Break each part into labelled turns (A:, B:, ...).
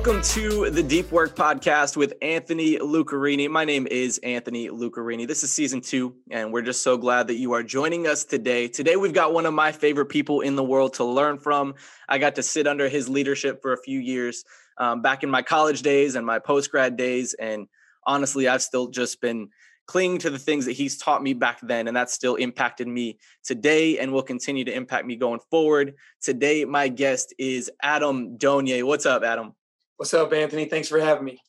A: Welcome to the Deep Work Podcast with Anthony Lucarini. My name is Anthony Lucarini. This is season two, and we're just so glad that you are joining us today. Today, we've got one of my favorite people in the world to learn from. I got to sit under his leadership for a few years um, back in my college days and my post grad days. And honestly, I've still just been clinging to the things that he's taught me back then, and that's still impacted me today and will continue to impact me going forward. Today, my guest is Adam Donye. What's up, Adam?
B: What's up, Anthony? Thanks for having me.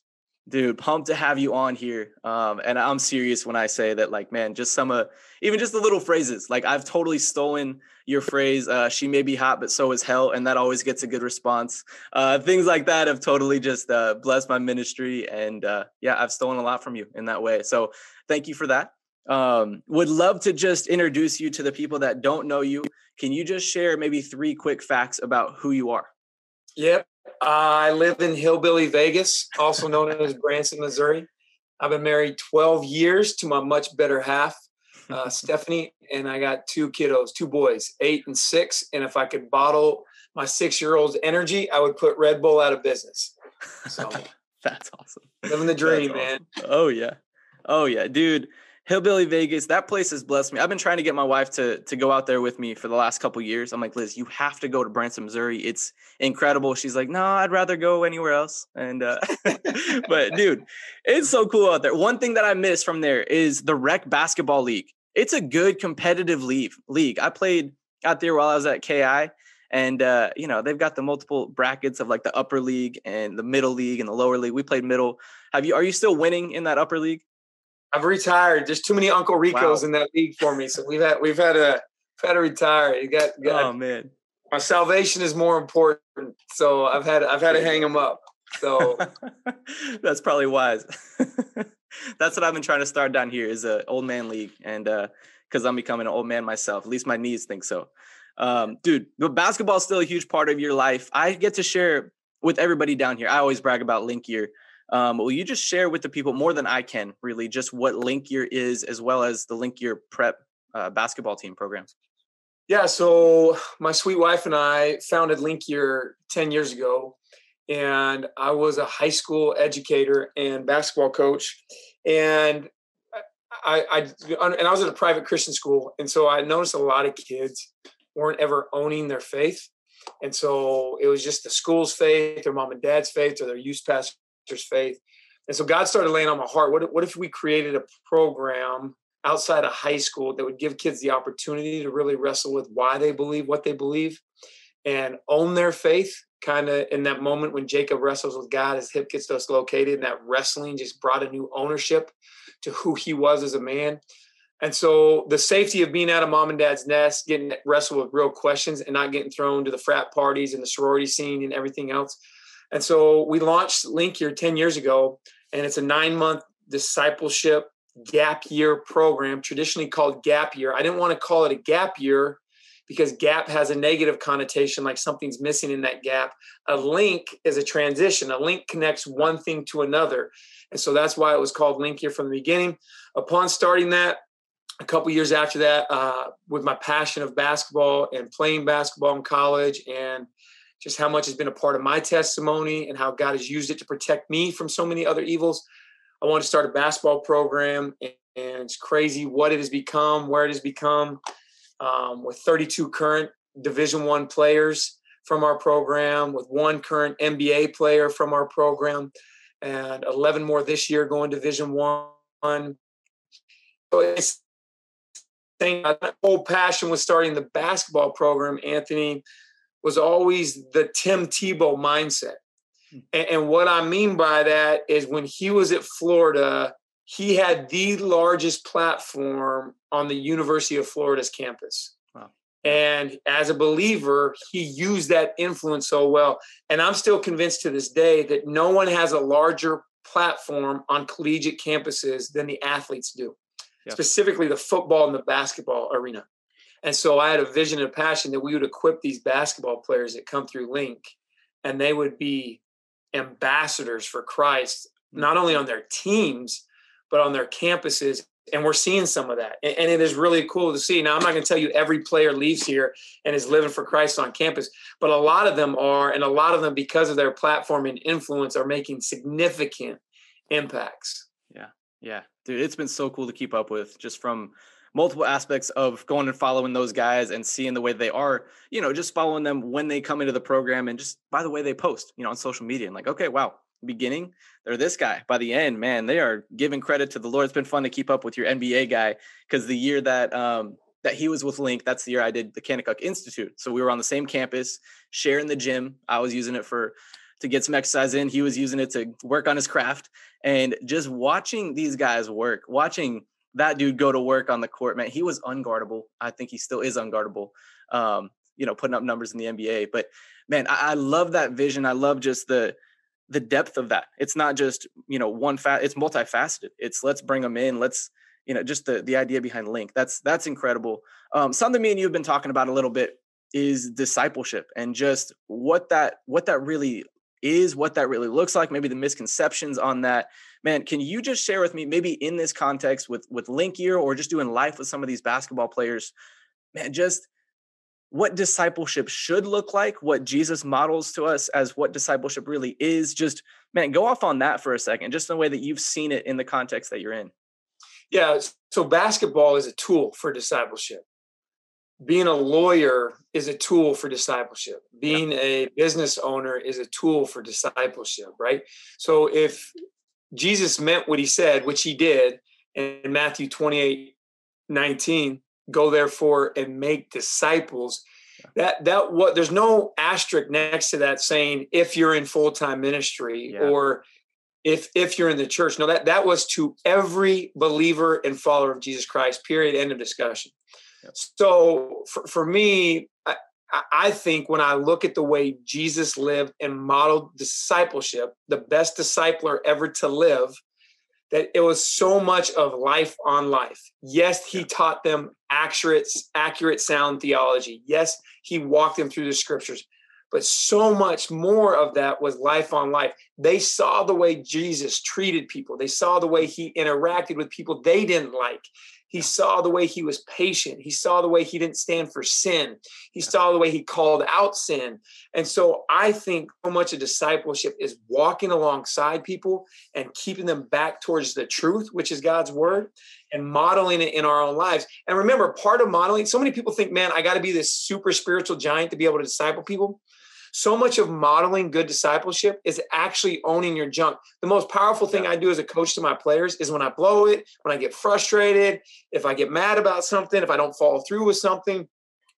A: Dude, pumped to have you on here. Um, and I'm serious when I say that, like, man, just some uh, even just the little phrases. Like, I've totally stolen your phrase. Uh, she may be hot, but so is hell, and that always gets a good response. Uh, things like that have totally just uh, blessed my ministry, and uh, yeah, I've stolen a lot from you in that way. So, thank you for that. Um, would love to just introduce you to the people that don't know you. Can you just share maybe three quick facts about who you are?
B: Yep. I live in Hillbilly Vegas, also known as Branson, Missouri. I've been married 12 years to my much better half, uh, Stephanie, and I got two kiddos, two boys, eight and six. And if I could bottle my six year old's energy, I would put Red Bull out of business.
A: So that's awesome.
B: Living the dream, man.
A: Oh, yeah. Oh, yeah. Dude, Hillbilly Vegas, that place has blessed me. I've been trying to get my wife to to go out there with me for the last couple years. I'm like, Liz, you have to go to Branson, Missouri. It's incredible. She's like, no, I'd rather go anywhere else. And uh, but dude, it's so cool out there. One thing that I miss from there is the rec basketball league. It's a good competitive league. League. I played out there while I was at KI, and uh, you know they've got the multiple brackets of like the upper league and the middle league and the lower league. We played middle. Have you? Are you still winning in that upper league?
B: I've retired. There's too many Uncle Ricos wow. in that league for me, so we've had we've had to had to retire. You got, you got
A: oh man,
B: my salvation is more important. So I've had I've had to hang them up. So
A: that's probably wise. that's what I've been trying to start down here is a old man league, and because uh, I'm becoming an old man myself, at least my knees think so. Um, dude, but basketball is still a huge part of your life. I get to share with everybody down here. I always brag about Link Year um, will you just share with the people more than I can, really, just what Link Year is, as well as the Link Year Prep uh, basketball team programs?
B: Yeah, so my sweet wife and I founded Link Year 10 years ago, and I was a high school educator and basketball coach. And I, I and I was at a private Christian school, and so I noticed a lot of kids weren't ever owning their faith, and so it was just the school's faith, their mom and dad's faith, or their youth pastor faith. And so God started laying on my heart, what, what if we created a program outside of high school that would give kids the opportunity to really wrestle with why they believe what they believe and own their faith kind of in that moment when Jacob wrestles with God, his hip gets dislocated, and that wrestling just brought a new ownership to who he was as a man. And so the safety of being out of mom and dad's nest, getting wrestled with real questions and not getting thrown to the frat parties and the sorority scene and everything else and so we launched Link Year 10 years ago, and it's a nine month discipleship gap year program, traditionally called Gap Year. I didn't want to call it a gap year because gap has a negative connotation, like something's missing in that gap. A link is a transition, a link connects one thing to another. And so that's why it was called Link Year from the beginning. Upon starting that, a couple years after that, uh, with my passion of basketball and playing basketball in college and just how much has been a part of my testimony and how God has used it to protect me from so many other evils. I want to start a basketball program, and, it's crazy what it has become, where it has become, um, with 32 current Division One players from our program, with one current NBA player from our program, and 11 more this year going Division One. So it's my whole passion was starting the basketball program, Anthony was always the Tim Tebow mindset. Hmm. And, and, what I mean by that is when he was at Florida, he had the largest platform on the University of Florida's campus. Wow. And as a believer, he used that influence so well. And I'm still convinced to this day that no one has a larger platform on collegiate campuses than the athletes do, yep. specifically the football and the basketball arena. And so I had a vision and a passion that we would equip these basketball players that come through Link and they would be ambassadors for Christ, not only on their teams, but on their campuses and we're seeing some of that. And, it is really cool to see. Now i'm not going to tell you every player leaves here and is living for christ on campus but a lot of them are and a lot of them because of their platform and influence are making significant impacts.
A: Yeah yeah. Dude it's been so cool to keep up with just from multiple aspects of going and following those guys and seeing the way they are, you know, just following them when they come into the program and just by the way they post, you know, on social media and like, okay, wow, beginning, they're this guy. By the end, man, they are giving credit to the Lord. It's been fun to keep up with your NBA guy because the year that um that he was with Link, that's the year I did the Kanakuk Institute. So we were on the same campus, sharing the gym. I was using it for to get some exercise in. He was using it to work on his craft. And just watching these guys work, watching that dude go to work on the court, man, he was unguardable. I think he still is unguardable. Um, you know, putting up numbers in the NBA. But man, I, I love that vision. I love just the the depth of that. It's not just you know one fat. It's multifaceted. It's let's bring them in. Let's you know just the the idea behind Link. That's that's incredible. Um, something me and you have been talking about a little bit is discipleship and just what that what that really is, what that really looks like. Maybe the misconceptions on that man, can you just share with me, maybe in this context with with Link Year or just doing life with some of these basketball players, man, just what discipleship should look like, what Jesus models to us as what discipleship really is. Just man, go off on that for a second, just in the way that you've seen it in the context that you're in.
B: Yeah, so basketball is a tool for discipleship. Being a lawyer is a tool for discipleship. Being a business owner is a tool for discipleship, right? So if Jesus meant what he said, which he did in Matthew 28 19, go therefore and make disciples. That that what there's no asterisk next to that saying if you're in full-time ministry yeah. or if if you're in the church. No, that that was to every believer and follower of Jesus Christ, period, end of discussion. Yep. So for, for me, I, I think when I look at the way Jesus lived and modeled discipleship, the best discipler ever to live, that it was so much of life on life. Yes, he taught them accurate, accurate sound theology. Yes, he walked them through the scriptures. But so much more of that was life on life. They saw the way Jesus treated people. They saw the way he interacted with people they didn't like. He saw the way he was patient. He saw the way he didn't stand for sin. He saw the way he called out sin. And so I think so much of discipleship is walking alongside people and keeping them back towards the truth, which is God's word, and modeling it in our own lives. And remember, part of modeling, so many people think, man, I got to be this super spiritual giant to be able to disciple people. So much of modeling good discipleship is actually owning your junk. The most powerful thing I do as a coach to my players is when I blow it, when I get frustrated, if I get mad about something, if I don't follow through with something,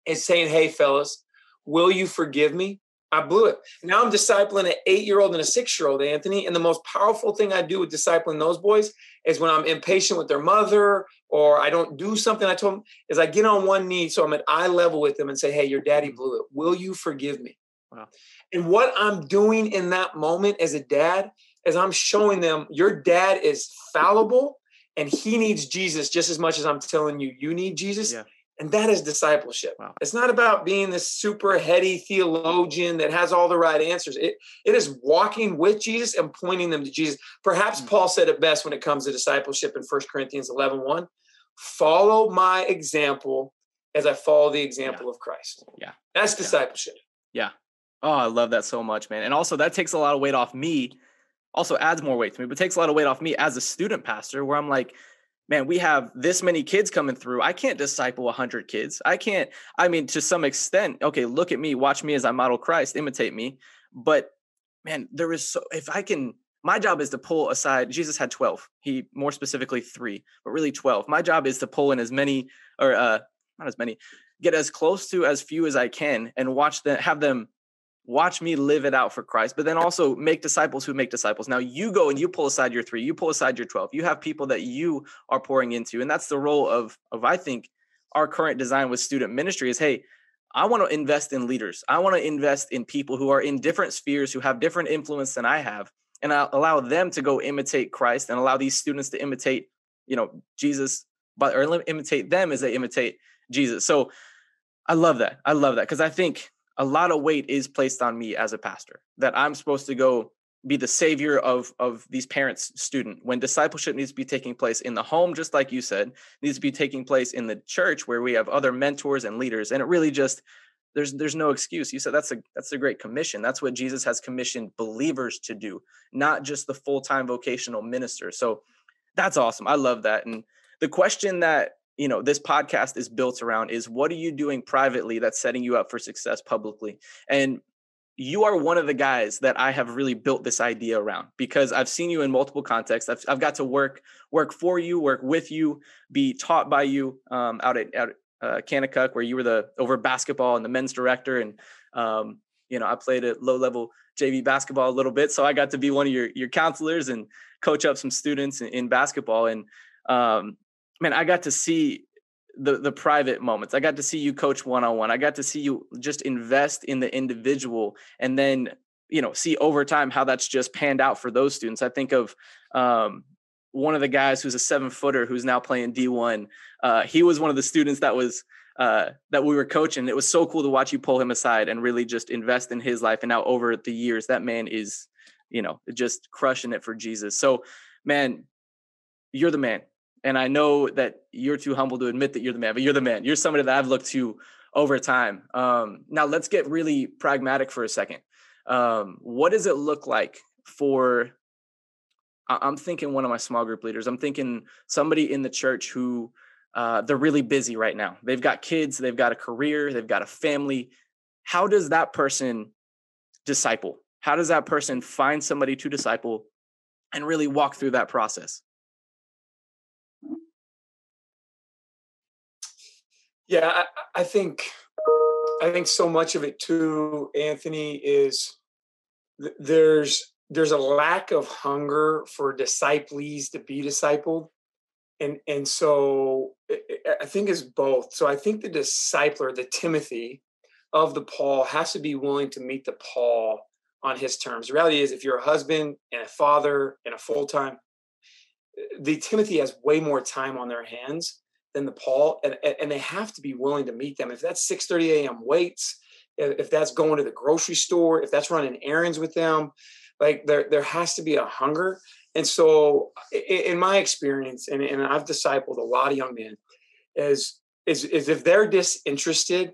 B: is saying, hey, fellas, will you forgive me? I blew it. Now I'm discipling an eight year old and a six year old, Anthony. And the most powerful thing I do with discipling those boys is when I'm impatient with their mother or I don't do something I told them, is I get on one knee. So I'm at eye level with them and say, Hey, your daddy blew it. Will you forgive me? Wow. And what I'm doing in that moment as a dad is I'm showing them your dad is fallible and he needs Jesus just as much as I'm telling you you need Jesus. Yeah. And that is discipleship. Wow. It's not about being this super heady theologian that has all the right answers. It, it is walking with Jesus and pointing them to Jesus. Perhaps mm-hmm. Paul said it best when it comes to discipleship in 1 Corinthians 11 1. Follow my example as I follow the example
A: yeah.
B: of Christ.
A: Yeah.
B: That's discipleship.
A: Yeah. Oh, I love that so much, man. And also that takes a lot of weight off me. Also adds more weight to me, but takes a lot of weight off me as a student pastor where I'm like, man, we have this many kids coming through. I can't disciple 100 kids. I can't, I mean, to some extent, okay, look at me, watch me as I model Christ, imitate me. But man, there is so, if I can, my job is to pull aside, Jesus had 12, he more specifically three, but really 12. My job is to pull in as many, or uh, not as many, get as close to as few as I can and watch them, have them watch me live it out for Christ, but then also make disciples who make disciples. Now you go and you pull aside your three, you pull aside your 12. You have people that you are pouring into. And that's the role of, of I think, our current design with student ministry is, hey, I want to invest in leaders. I want to invest in people who are in different spheres, who have different influence than I have, and I'll allow them to go imitate Christ and allow these students to imitate, you know, Jesus, but or imitate them as they imitate Jesus. So I love that. I love that because I think a lot of weight is placed on me as a pastor that I'm supposed to go be the savior of of these parents student when discipleship needs to be taking place in the home just like you said needs to be taking place in the church where we have other mentors and leaders and it really just there's there's no excuse. You said that's a that's a great commission. That's what jesus has commissioned believers to do not just the full-time vocational minister. So that's awesome. I love that. And the question that you know this podcast is built around is what are you doing privately that's setting you up for success publicly and you are one of the guys that I have really built this idea around because I've seen you in multiple contexts. I've, I've got to work work for you, work with you, be taught by you um, out at, at uh, Kanakuk, where you were the over basketball and the men's director, and um, you know I played at low level JV basketball a little bit, so I got to be one of your your counselors and coach up some students in, in basketball. And um, man, I got to see the the private moments. I got to see you coach one on one. I got to see you just invest in the individual, and then you know see over time how that's just panned out for those students. I think of um, one of the guys who's a seven footer who's now playing D one. Uh, he was one of the students that was uh, that we were coaching. It was so cool to watch you pull him aside and really just invest in his life. And now over the years, that man is you know just crushing it for Jesus. So man, you're the man and I know that you're too humble to admit that you're the man, but you're the man. You're somebody that I've looked to over time. Um, now let's get really pragmatic for a second. Um, what does it look like for? I'm thinking one of my small group leaders. I'm thinking somebody in the church who uh, they're really busy right now. They've got kids, they've got a career, they've got a family. How does that person disciple? How does that person find somebody to disciple and really walk through that process?
B: Yeah, I, I think I think so much of it too, Anthony, is th- there's there's a lack of hunger for disciples to be discipled. And and so I think it's both. So I think the discipler, the Timothy of the Paul, has to be willing to meet the Paul on his terms. The reality is if you're a husband and a father and a full-time, eh, the Timothy has way more time on their hands than the Paul, and, and they have to be willing to meet them. If that's 6:30 a.m. waits, if that's going to the grocery store, if that's running errands with them, like there there has to be a hunger. And so, in my experience, and, and I've discipled a lot of young men, is is is if they're disinterested,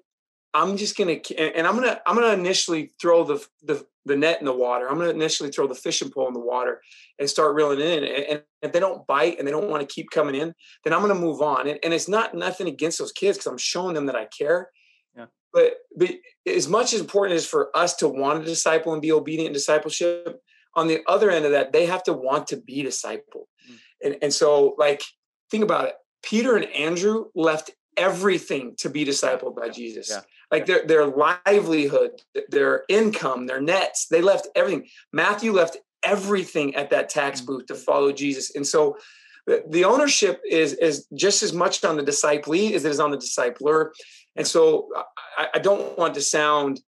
B: I'm just gonna and I'm gonna I'm gonna initially throw the the the net in the water. I'm gonna initially throw the fishing pole in the water and start reeling in. And, if they don't bite and they don't want to keep coming in, then I'm gonna move on. And, and it's not nothing against those kids because I'm showing them that I care. Yeah. But but as much as important as for us to want to disciple and be obedient in discipleship, on the other end of that, they have to want to be discipled. Mm. And and so like think about it. Peter and Andrew left everything to be discipled by Jesus. Yeah. Like their their livelihood, their income, their nets, they left everything. Matthew left everything at that tax mm-hmm. booth to follow Jesus. And so the ownership is is just as much on the disciplee as it is on the discipler. And so I, I don't want to sound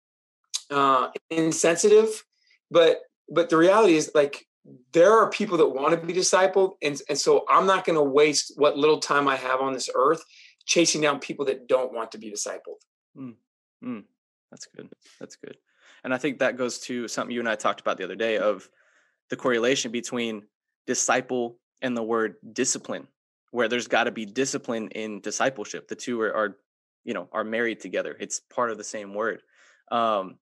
B: uh, insensitive, but but the reality is like there are people that want to be discipled, and and so I'm not going to waste what little time I have on this earth chasing down people that don't want to be discipled. Mm,
A: mm, that's good. That's good. And I think that goes to something you and I talked about the other day of the correlation between disciple and the word discipline, where there's got to be discipline in discipleship. The two are, are, you know, are married together. It's part of the same word. Um,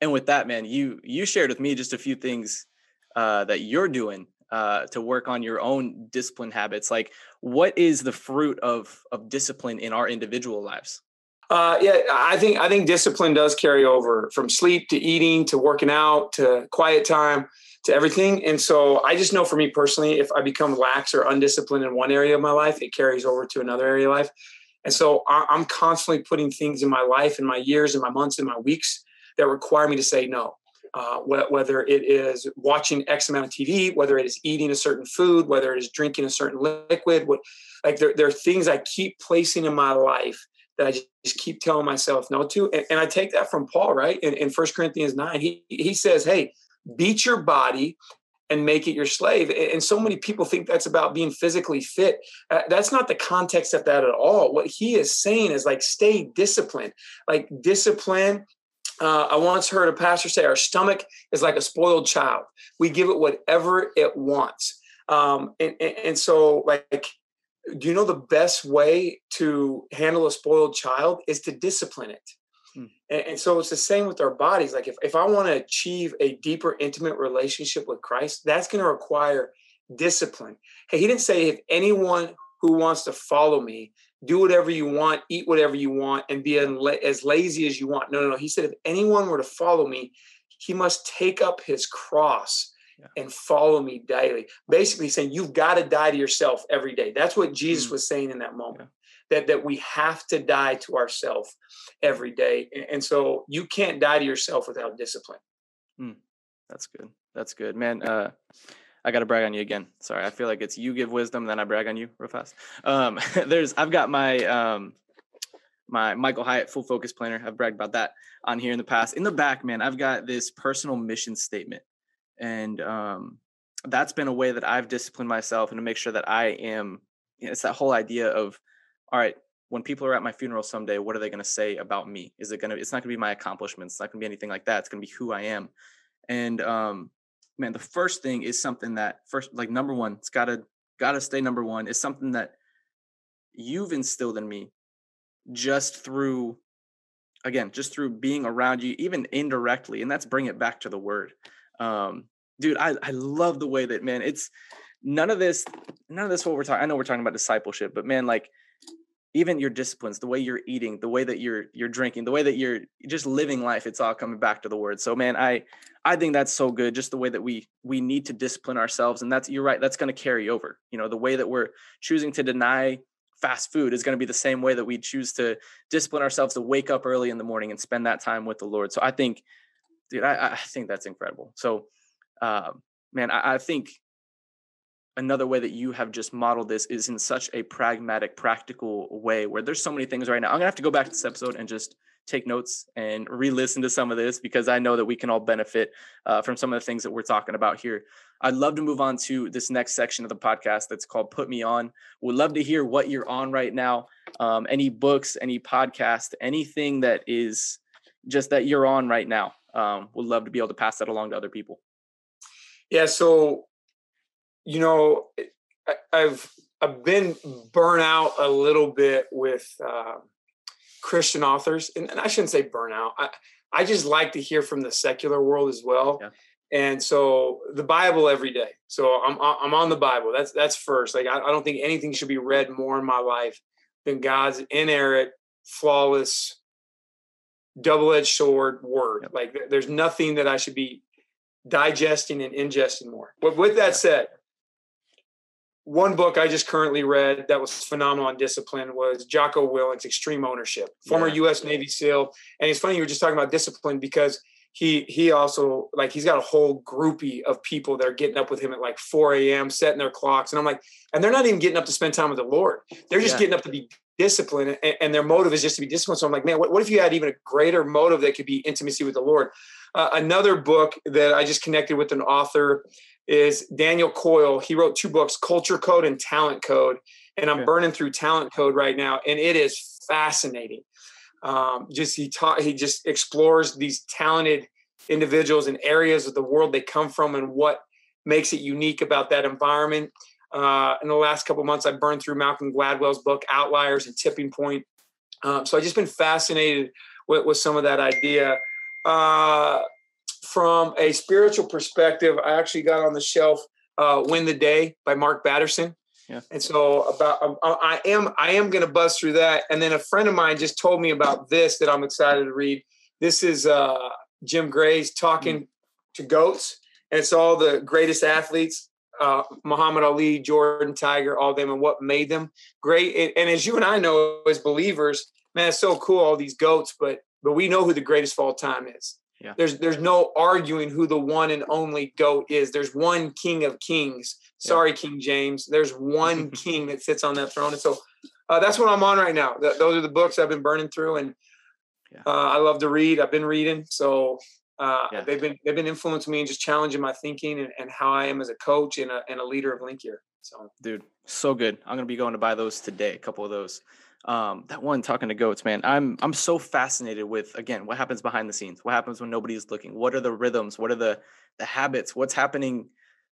A: and with that, man, you you shared with me just a few things uh, that you're doing uh, to work on your own discipline habits like what is the fruit of of discipline in our individual lives
B: uh, yeah i think i think discipline does carry over from sleep to eating to working out to quiet time to everything and so i just know for me personally if i become lax or undisciplined in one area of my life it carries over to another area of life and so i'm constantly putting things in my life in my years and my months and my weeks that require me to say no uh, whether it is watching X amount of TV, whether it is eating a certain food, whether it is drinking a certain liquid. What, like there, there are things I keep placing in my life that I just keep telling myself no to. And, and I take that from Paul, right? In, in 1 Corinthians 9, he, he says, hey, beat your body and make it your slave. And so many people think that's about being physically fit. Uh, that's not the context of that at all. What he is saying is like, stay disciplined, like discipline uh, I once heard a pastor say, Our stomach is like a spoiled child. We give it whatever it wants. Um, and, and, and so, like, do you know the best way to handle a spoiled child is to discipline it? Hmm. And, and, so it's the same with our bodies. Like, if, if I want to achieve a deeper, intimate relationship with Christ, that's going to require discipline. Hey, he didn't say if anyone who wants to follow me do whatever you want, eat whatever you want, and be as lazy as you want. No, no, no. He said, if anyone were to follow me, he must take up his cross yeah. and follow me daily. Basically, saying you've got to die to yourself every day. That's what Jesus mm. was saying in that moment. Yeah. That, that we have to die to ourselves every day. And so you can't die to yourself without discipline.
A: Mm. That's good. That's good, man. Uh, I got to brag on you again. Sorry, I feel like it's you give wisdom, then I brag on you real fast. Um, there's I've got my um, my Michael Hyatt full focus planner. I've bragged about that on here in the past. In the back, man, I've got this personal mission statement, and um, that's been a way that I've disciplined myself and to make sure that I am. You know, it's that whole idea of, all right, when people are at my funeral someday, what are they going to say about me? Is it going to? It's not going to be my accomplishments. It's not going to be anything like that. It's going to be who I am. And um, man, the first thing is something that first, like number one, it's gotta gotta stay number one. Is something that you've instilled in me just through again just through being around you even indirectly and that's bring it back to the word um dude i i love the way that man it's none of this none of this what we're talking i know we're talking about discipleship but man like even your disciplines the way you're eating the way that you're you're drinking the way that you're just living life it's all coming back to the word. So man i i think that's so good just the way that we we need to discipline ourselves and that's you're right that's going to carry over. You know the way that we're choosing to deny fast food is going to be the same way that we choose to discipline ourselves to wake up early in the morning and spend that time with the lord. So i think dude i, I think that's incredible so uh, man I, I think another way that you have just modeled this is in such a pragmatic, practical way where there's so many things right now. I'm gonna have to go back to this episode and just take notes and re-listen to some of this because I know that we can all benefit uh, from some of the things that we're talking about here. I'd love to move on to this next section of the podcast that's called "Put Me On." Would love to hear what you're on right now. Um, any books, any podcast, anything that is just that you're on right now. Um, would love to be able to pass that along to other people.
B: Yeah. So you know, I, have I've been burnt out a little bit with uh, Christian authors, and, and, I shouldn't say burnout. I I just like to hear from the secular world as well. Yeah. And so the Bible every day. So I'm I'm on the Bible. That's that's first. Like I, I don't think anything should be read more in my life than God's inerrant, flawless, double-edged sword word. Yep. Like there's nothing that I should be digesting and ingesting more. But with that said, one book I just currently read that was phenomenal on discipline was Jocko Willink's Extreme Ownership, former yeah. U.S. Navy SEAL. And it's funny you were just talking about discipline because he he also like he's got a whole groupie of people that are getting up with him at like 4 a.m. setting their clocks, and I'm like, and they're not even getting up to spend time with the Lord. They're just yeah. getting up to be disciplined, and, and, their motive is just to be disciplined. So I'm like, man, what, what if you had even a greater motive that could be intimacy with the Lord? Uh, another book that I just connected with an author is Daniel Coyle. He wrote two books, Culture Code and Talent Code. And I'm burning through Talent Code right now, and it is fascinating. Um, just he taught, he just explores these talented individuals and areas of the world they come from and what makes it unique about that environment. Uh, in the last couple months, I've burned through Malcolm Gladwell's book Outliers and Tipping Point. Um, so I've just been fascinated with, with some of that idea. Uh, from a spiritual perspective, I actually got on the shelf uh, "Win the Day" by Mark Batterson. Yeah. And so about um, I am I am going to buzz through that. And then a friend of mine just told me about this that I'm excited to read. This is uh, Jim Gray's talking mm-hmm. to goats, and it's all the greatest athletes: uh, Muhammad Ali, Jordan, Tiger, all them, and what made them great. And, and as you and I know as believers, man, it's so cool all these goats, but but we know who the greatest of all time is. Yeah. There's there's no arguing who the one and only goat is. There's one King of Kings. Sorry, yeah. King James. There's one king that sits on that throne, and so uh, that's what I'm on right now. Th- those are the books I've been burning through, and uh, I love to read. I've been reading, so uh, yeah. they've been they've been influencing me and just challenging my thinking and, and how I am as a coach and a, and a leader of Link Year. So,
A: dude, so good. I'm gonna be going to buy those today. A couple of those. um, that one talking to goats, man. I'm I'm so fascinated with again what happens behind the scenes. What happens when nobody's looking? What are the rhythms? What are the the habits? What's happening?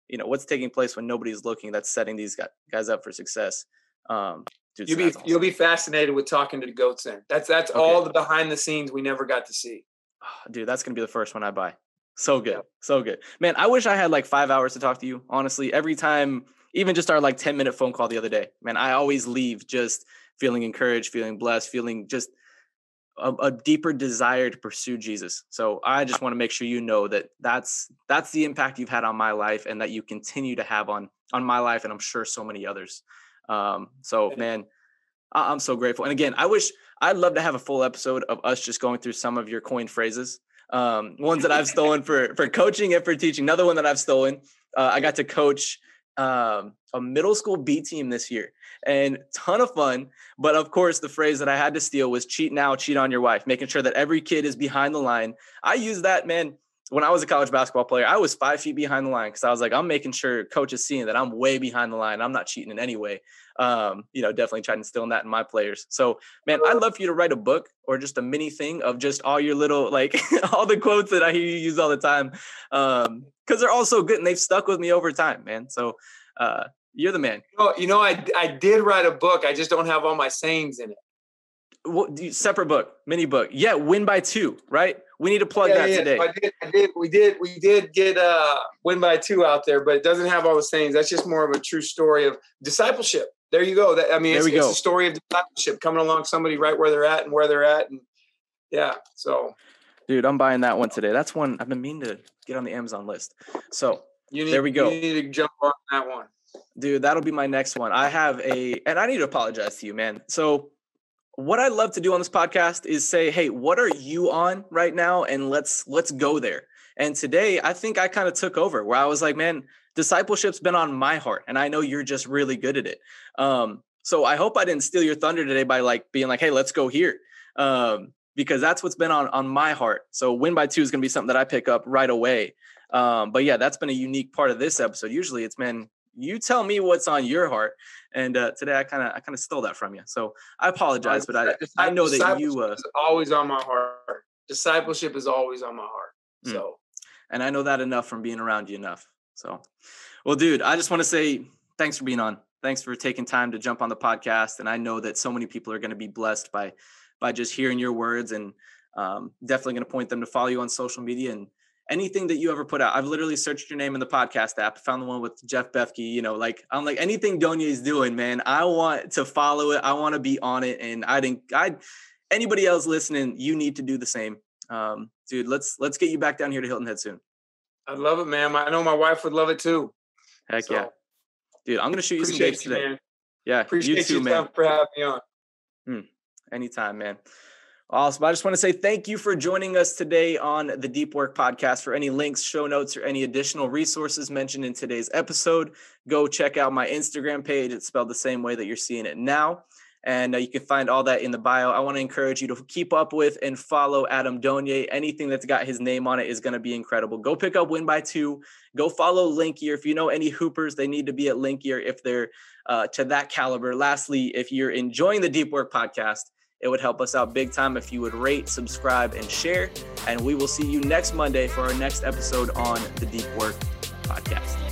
A: You know, what's taking place when nobody's looking? That's setting these guys up for success. Um,
B: dude, you'll be awesome. you'll be fascinated with talking to the goats. Then that's that's okay. all the behind the scenes we never got to see.
A: dude, that's gonna be the first one I buy. So good, so good, man. I wish I had like five hours to talk to you. Honestly, every time, even just our like ten minute phone call the other day, man, I always leave just feeling encouraged, feeling blessed, feeling just a, a, deeper desire to pursue Jesus. So I just want to make sure you know that that's that's the impact you've had on my life, and that you continue to have on on my life, and I'm sure so many others. Um, so man, I'm so grateful. And again, I wish I'd love to have a full episode of us just going through some of your coined phrases. Um, ones that I've stolen for for coaching and for teaching. Another one that I've stolen. Uh, I got to coach um, a middle school B team this year, and ton of fun. But of course, the phrase that I had to steal was cheat now, cheat on your wife, making sure that every kid is behind the line. I use that, man. When I was a college basketball player, I was five feet behind the line because I was like, I'm making sure coach is seeing that I'm way behind the line. I'm not cheating in any way. Um, you know, definitely trying to instill that in my players. So, man, I'd love for you to write a book or just a mini thing of just all your little, like, all the quotes that I hear you use all the time. Um, because they're all so good and they've stuck with me over time, man. So, uh, you're the man.
B: You know, you know, I I did write a book. I just don't have all my sayings in it.
A: What separate book, mini book? Yeah, win by two, right? We need to plug yeah, that yeah. today.
B: I did, I did, we did, we did get uh win by two out there, but it doesn't have all the sayings. That's just more of a true story of discipleship. There you go. That I mean, it's, it's a story of discipleship coming along somebody right where they're at and where they're at, and yeah. So,
A: dude, I'm buying that one today. That's one I've been meaning to get on the Amazon list. So
B: you need,
A: there we go.
B: You need to jump on that one.
A: Dude, that'll be my next one. I have a, and I need to apologize to you, man. So, what I love to do on this podcast is say, "Hey, what are you on right now?" And let's let's go there. And today, I think I kind of took over where I was like, "Man, discipleship's been on my heart, and I know you're just really good at it." Um, so I hope I didn't steal your thunder today by like being like, "Hey, let's go here," um, because that's what's been on on my heart. So win by two is going to be something that I pick up right away. Um, but yeah, that's been a unique part of this episode. Usually, it's been you tell me what's on your heart. And uh, today I kind of I kind of stole that from you. So I apologize, but I I know that you uh,
B: is always on my heart. Discipleship is always on my heart. Hmm. So mm.
A: and I know that enough from being around you enough. So well, dude, I just want to say thanks for being on. Thanks for taking time to jump on the podcast. And I know that so many people are going to be blessed by by just hearing your words and um, definitely going to point them to follow you on social media and anything that you ever put out. I've literally searched your name in the podcast app, found the one with Jeff Bethke. You know, like I'm like anything Donia is doing, man. I want to follow it. I want to be on it. And I think I anybody else listening, you need to do the same. Um, dude, let's let's get you back down here to Hilton Head soon.
B: I love it, man. I know my wife would love it too.
A: Heck so, yeah. Dude, I'm gonna shoot you some dates today. Man. Yeah,
B: appreciate you too, man. for having me on.
A: Hmm. Anytime, man. Awesome. I just want to say thank you for joining us today on the Deep Work Podcast. For any links, show notes, or any additional resources mentioned in today's episode, go check out my Instagram page. It's spelled the same way that you're seeing it now. And uh, you can find all that in the bio. I want to encourage you to keep up with and follow Adam Donye. Anything that's got his name on it is going to be incredible. Go pick up Win by Two. Go follow Link Year. If you know any hoopers, they need to be at Link Year if they're uh, to that caliber. Lastly, if you're enjoying the Deep Work Podcast, it would help us out big time if you would rate, subscribe, and share. And we will see you next Monday for our next episode on the Deep Work Podcast.